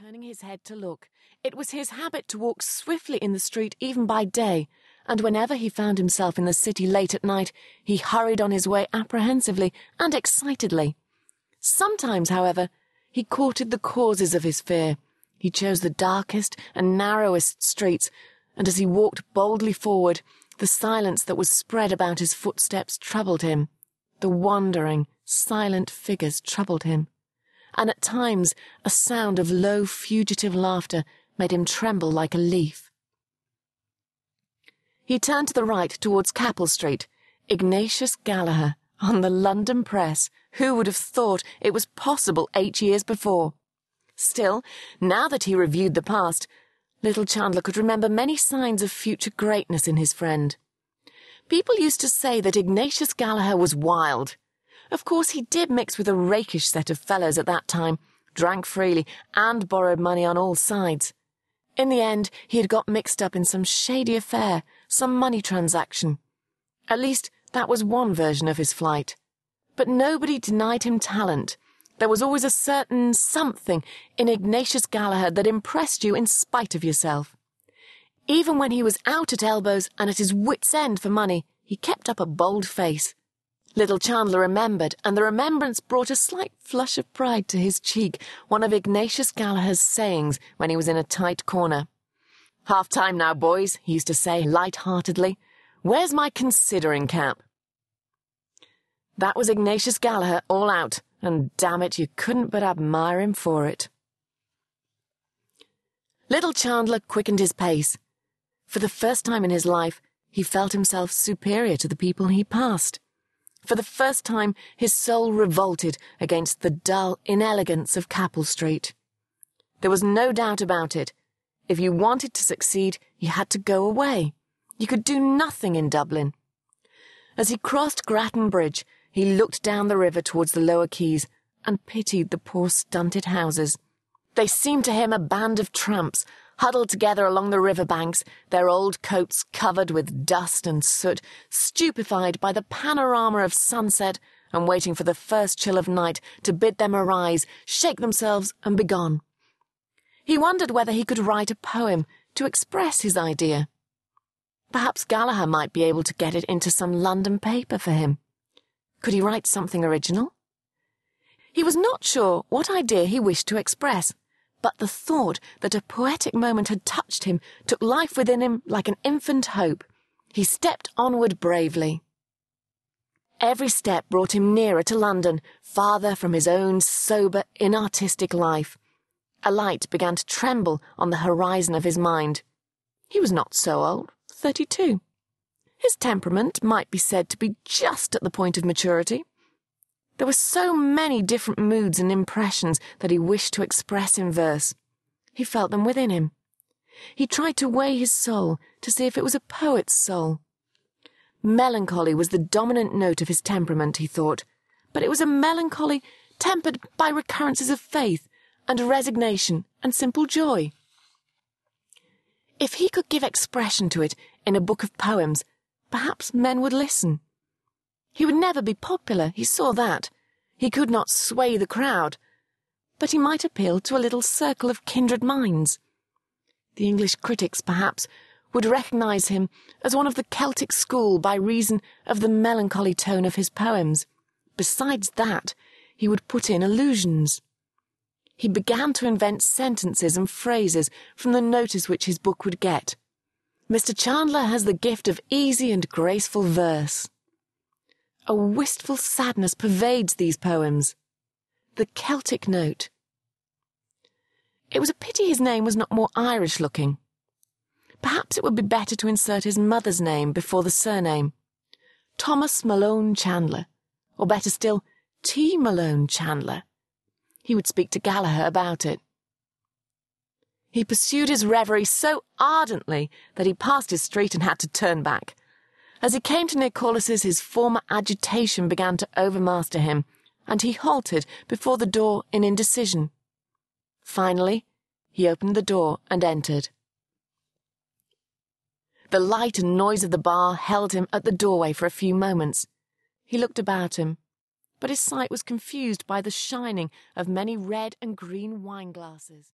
turning his head to look. It was his habit to walk swiftly in the street even by day, and whenever he found himself in the city late at night, he hurried on his way apprehensively and excitedly. Sometimes, however, he courted the causes of his fear. He chose the darkest and narrowest streets, and as he walked boldly forward, the silence that was spread about his footsteps troubled him. The wandering, silent figures troubled him and at times a sound of low, fugitive laughter made him tremble like a leaf. He turned to the right towards Capel Street. Ignatius Gallaher on the London press. Who would have thought it was possible eight years before? Still, now that he reviewed the past, little Chandler could remember many signs of future greatness in his friend. People used to say that Ignatius Gallaher was wild. Of course, he did mix with a rakish set of fellows at that time, drank freely, and borrowed money on all sides. In the end, he had got mixed up in some shady affair, some money transaction. At least, that was one version of his flight. But nobody denied him talent. There was always a certain something in Ignatius Gallaher that impressed you in spite of yourself. Even when he was out at elbows and at his wits' end for money, he kept up a bold face. Little Chandler remembered, and the remembrance brought a slight flush of pride to his cheek, one of Ignatius Gallaher's sayings when he was in a tight corner. Half time now, boys, he used to say light-heartedly. Where's my considering cap? That was Ignatius Gallaher all out, and damn it, you couldn't but admire him for it. Little Chandler quickened his pace. For the first time in his life, he felt himself superior to the people he passed. For the first time, his soul revolted against the dull inelegance of Capel Street. There was no doubt about it. If you wanted to succeed, you had to go away. You could do nothing in Dublin. As he crossed Grattan Bridge, he looked down the river towards the lower quays and pitied the poor stunted houses. They seemed to him a band of tramps huddled together along the river banks, their old coats covered with dust and soot, stupefied by the panorama of sunset and waiting for the first chill of night to bid them arise, shake themselves, and be gone. He wondered whether he could write a poem to express his idea. Perhaps Gallaher might be able to get it into some London paper for him. Could he write something original? He was not sure what idea he wished to express but the thought that a poetic moment had touched him took life within him like an infant hope. He stepped onward bravely. Every step brought him nearer to London, farther from his own sober, inartistic life. A light began to tremble on the horizon of his mind. He was not so old, thirty-two. His temperament might be said to be just at the point of maturity. There were so many different moods and impressions that he wished to express in verse. He felt them within him. He tried to weigh his soul to see if it was a poet's soul. Melancholy was the dominant note of his temperament, he thought, but it was a melancholy tempered by recurrences of faith and resignation and simple joy. If he could give expression to it in a book of poems, perhaps men would listen. He would never be popular, he saw that. He could not sway the crowd. But he might appeal to a little circle of kindred minds. The English critics, perhaps, would recognize him as one of the Celtic school by reason of the melancholy tone of his poems. Besides that, he would put in allusions. He began to invent sentences and phrases from the notice which his book would get. Mr. Chandler has the gift of easy and graceful verse. A wistful sadness pervades these poems. The Celtic note. It was a pity his name was not more Irish looking. Perhaps it would be better to insert his mother's name before the surname. Thomas Malone Chandler. Or better still, T. Malone Chandler. He would speak to Gallaher about it. He pursued his reverie so ardently that he passed his street and had to turn back. As he came to Corless's, his former agitation began to overmaster him, and he halted before the door in indecision. Finally, he opened the door and entered. The light and noise of the bar held him at the doorway for a few moments. He looked about him, but his sight was confused by the shining of many red and green wine glasses.